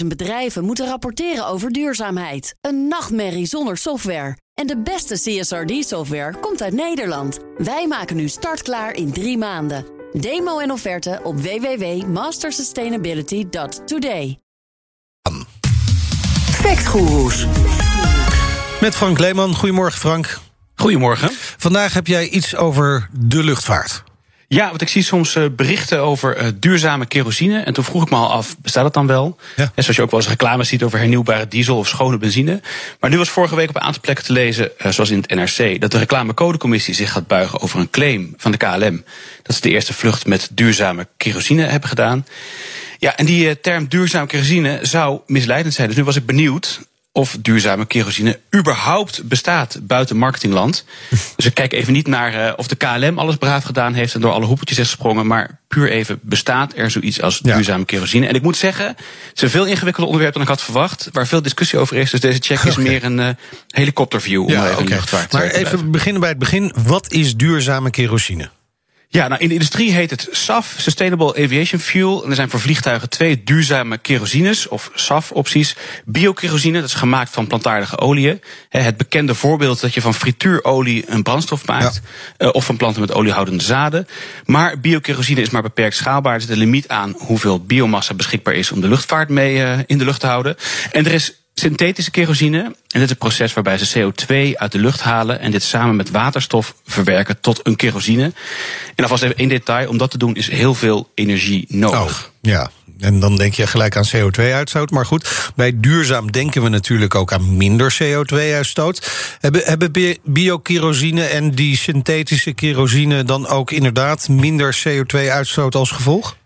50.000 bedrijven moeten rapporteren over duurzaamheid. Een nachtmerrie zonder software. En de beste CSRD-software komt uit Nederland. Wij maken nu startklaar in drie maanden. Demo en offerte op www.mastersustainability.today. Factgoeroes. Met Frank Leeman. Goedemorgen, Frank. Goedemorgen. Vandaag heb jij iets over de luchtvaart. Ja, want ik zie soms uh, berichten over uh, duurzame kerosine. En toen vroeg ik me al af, bestaat dat dan wel? Ja. En zoals je ook wel eens reclame ziet over hernieuwbare diesel of schone benzine. Maar nu was vorige week op een aantal plekken te lezen, uh, zoals in het NRC, dat de reclamecodecommissie zich gaat buigen over een claim van de KLM. Dat ze de eerste vlucht met duurzame kerosine hebben gedaan. Ja, en die term duurzame kerosine zou misleidend zijn. Dus nu was ik benieuwd of duurzame kerosine überhaupt bestaat buiten marketingland. dus ik kijk even niet naar uh, of de KLM alles braaf gedaan heeft en door alle hoepeltjes is gesprongen, maar puur even bestaat er zoiets als duurzame kerosine. En ik moet zeggen, het is een veel ingewikkelder onderwerp dan ik had verwacht, waar veel discussie over is. Dus deze check is meer een uh, helikopterview. Om ja, even okay. maar even beginnen bij het begin. Wat is duurzame kerosine? Ja, nou in de industrie heet het SAF, Sustainable Aviation Fuel. En er zijn voor vliegtuigen twee duurzame kerosines, of SAF-opties. Biokerosine, dat is gemaakt van plantaardige oliën. Het bekende voorbeeld dat je van frituurolie een brandstof maakt. Ja. Of van planten met oliehoudende zaden. Maar biokerosine is maar beperkt schaalbaar. Er zit een limiet aan hoeveel biomassa beschikbaar is om de luchtvaart mee in de lucht te houden. En er is synthetische kerosine. En dit is een proces waarbij ze CO2 uit de lucht halen en dit samen met waterstof verwerken tot een kerosine. En alvast even één detail: om dat te doen is heel veel energie nodig. Oh, ja, en dan denk je gelijk aan CO2-uitstoot. Maar goed, bij duurzaam denken we natuurlijk ook aan minder CO2-uitstoot. Hebben, hebben biokerosine en die synthetische kerosine dan ook inderdaad minder CO2-uitstoot als gevolg?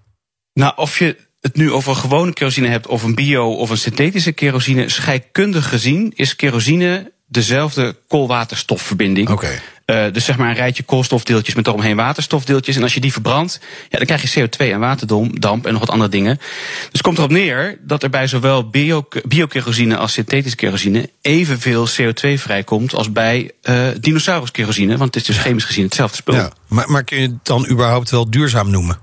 Nou, of je het nu over gewone kerosine hebt of een bio of een synthetische kerosine, scheikundig gezien is kerosine dezelfde koolwaterstofverbinding. Okay. Uh, dus zeg maar een rijtje koolstofdeeltjes met eromheen waterstofdeeltjes. En als je die verbrandt, ja, dan krijg je CO2 en waterdamp en nog wat andere dingen. Dus het komt erop neer dat er bij zowel bio, biokerosine als synthetische kerosine evenveel CO2 vrijkomt als bij uh, dinosauruskerosine. Want het is dus chemisch gezien hetzelfde spul. Ja, maar, maar kun je het dan überhaupt wel duurzaam noemen?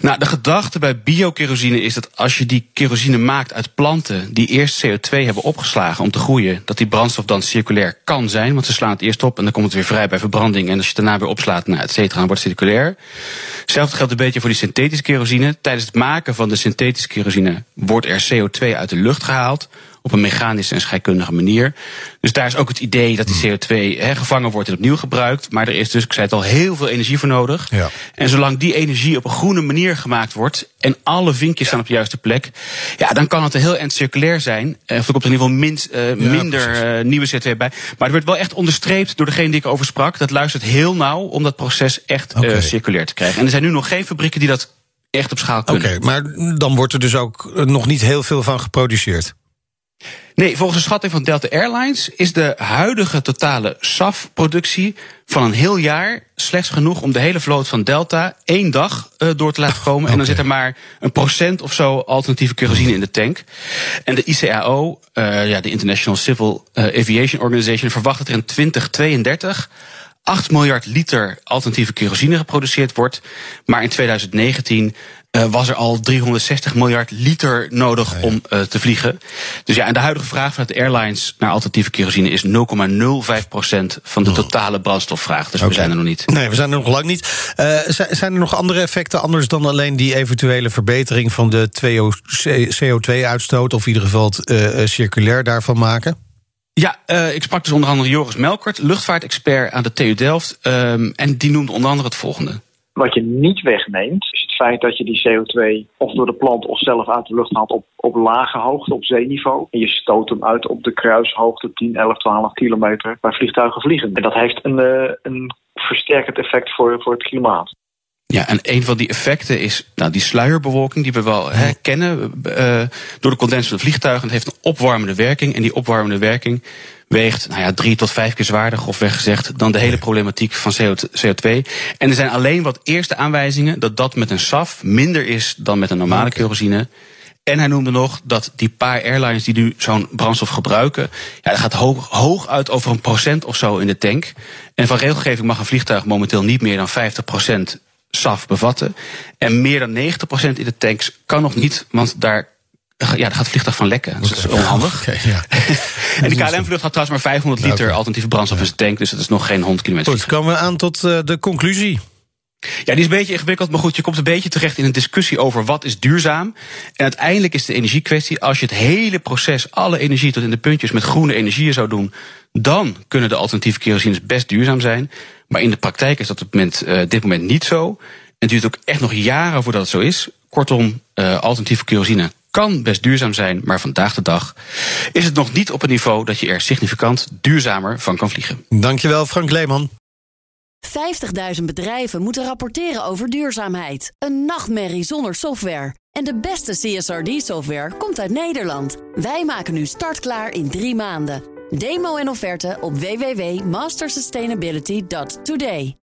Nou, de gedachte bij biokerosine is dat als je die kerosine maakt uit planten die eerst CO2 hebben opgeslagen om te groeien, dat die brandstof dan circulair kan zijn. Want ze slaan het eerst op en dan komt het weer vrij bij verbranding. En als je het daarna weer opslaat, nou, et cetera, dan wordt het circulair. Hetzelfde geldt een beetje voor die synthetische kerosine. Tijdens het maken van de synthetische kerosine wordt er CO2 uit de lucht gehaald op een mechanische en scheikundige manier. Dus daar is ook het idee dat die CO2 gevangen wordt en opnieuw gebruikt. Maar er is dus, ik zei het al, heel veel energie voor nodig. Ja. En zolang die energie op een groene manier gemaakt wordt en alle vinkjes staan op de juiste plek, ja, dan kan het een heel eind circulair zijn. Of er komt in ieder geval minst, uh, minder uh, nieuwe CO2 bij. Maar het wordt wel echt onderstreept door degene die ik over sprak. Dat luistert heel nauw om dat proces echt okay. uh, circulair te krijgen. En er zijn nu nog geen fabrieken die dat echt op schaal kunnen. Oké, maar dan wordt er dus ook nog niet heel veel van geproduceerd. Nee, volgens de schatting van Delta Airlines is de huidige totale SAF-productie van een heel jaar slechts genoeg om de hele vloot van Delta één dag uh, door te laten komen. Okay. En dan zit er maar een procent of zo alternatieve kerosine in de tank. En de ICAO, uh, ja, de International Civil uh, Aviation Organization, verwacht dat er in 2032 8 miljard liter alternatieve kerosine geproduceerd wordt. Maar in 2019 uh, was er al 360 miljard liter nodig ja, ja. om uh, te vliegen. Dus ja, en de huidige vraag vanuit de airlines naar alternatieve kerosine is 0,05% van de totale brandstofvraag. Dus okay. we zijn er nog niet. Nee, we zijn er nog lang niet. Uh, zijn er nog andere effecten anders dan alleen die eventuele verbetering van de CO2-uitstoot, of in ieder geval het circulair daarvan maken? Ja, uh, ik sprak dus onder andere Joris Melkert, luchtvaartexpert aan de TU Delft. Um, en die noemde onder andere het volgende. Wat je niet wegneemt, feit dat je die CO2 of door de plant of zelf uit de lucht haalt op, op lage hoogte, op zeeniveau. En je stoot hem uit op de kruishoogte 10, 11, 12 kilometer waar vliegtuigen vliegen. En dat heeft een, uh, een versterkend effect voor, voor het klimaat. Ja, en een van die effecten is nou, die sluierbewolking die we wel hè, kennen uh, door de condens van de vliegtuigen. Het heeft een opwarmende werking en die opwarmende werking weegt nou ja, drie tot vijf keer zwaarder, grofweg gezegd, dan de hele problematiek van CO2. En er zijn alleen wat eerste aanwijzingen dat dat met een SAF minder is dan met een normale okay. kerosine. En hij noemde nog dat die paar airlines die nu zo'n brandstof gebruiken, ja, dat gaat hoog, hoog uit over een procent of zo in de tank. En van regelgeving mag een vliegtuig momenteel niet meer dan 50 procent SAF bevatten. En meer dan 90% in de tanks kan nog niet, want daar ja, daar gaat het vliegtuig van lekken. Dus dat is onhandig. Oké, ja. en die KLM-vlucht had trouwens maar 500 liter alternatieve brandstof in zijn tank. Dus dat is nog geen 100 kilometer. Goed, komen we aan tot eh, de conclusie. Ja, die is een beetje ingewikkeld, maar goed, je komt een beetje terecht in een discussie over wat is duurzaam. En uiteindelijk is de energiekwestie, als je het hele proces, alle energie tot in de puntjes met groene energieën zou doen, dan kunnen de alternatieve kerosines best duurzaam zijn. Maar in de praktijk is dat op, het moment, eh, dit moment niet zo. En het duurt ook echt nog jaren voordat het zo is. Kortom, eh, alternatieve kerosine kan best duurzaam zijn, maar vandaag de dag is het nog niet op een niveau dat je er significant duurzamer van kan vliegen. Dankjewel, Frank Leeman. 50.000 bedrijven moeten rapporteren over duurzaamheid. Een nachtmerrie zonder software. En de beste CSRD-software komt uit Nederland. Wij maken nu startklaar in drie maanden. Demo en offerte op www.mastersustainability.today.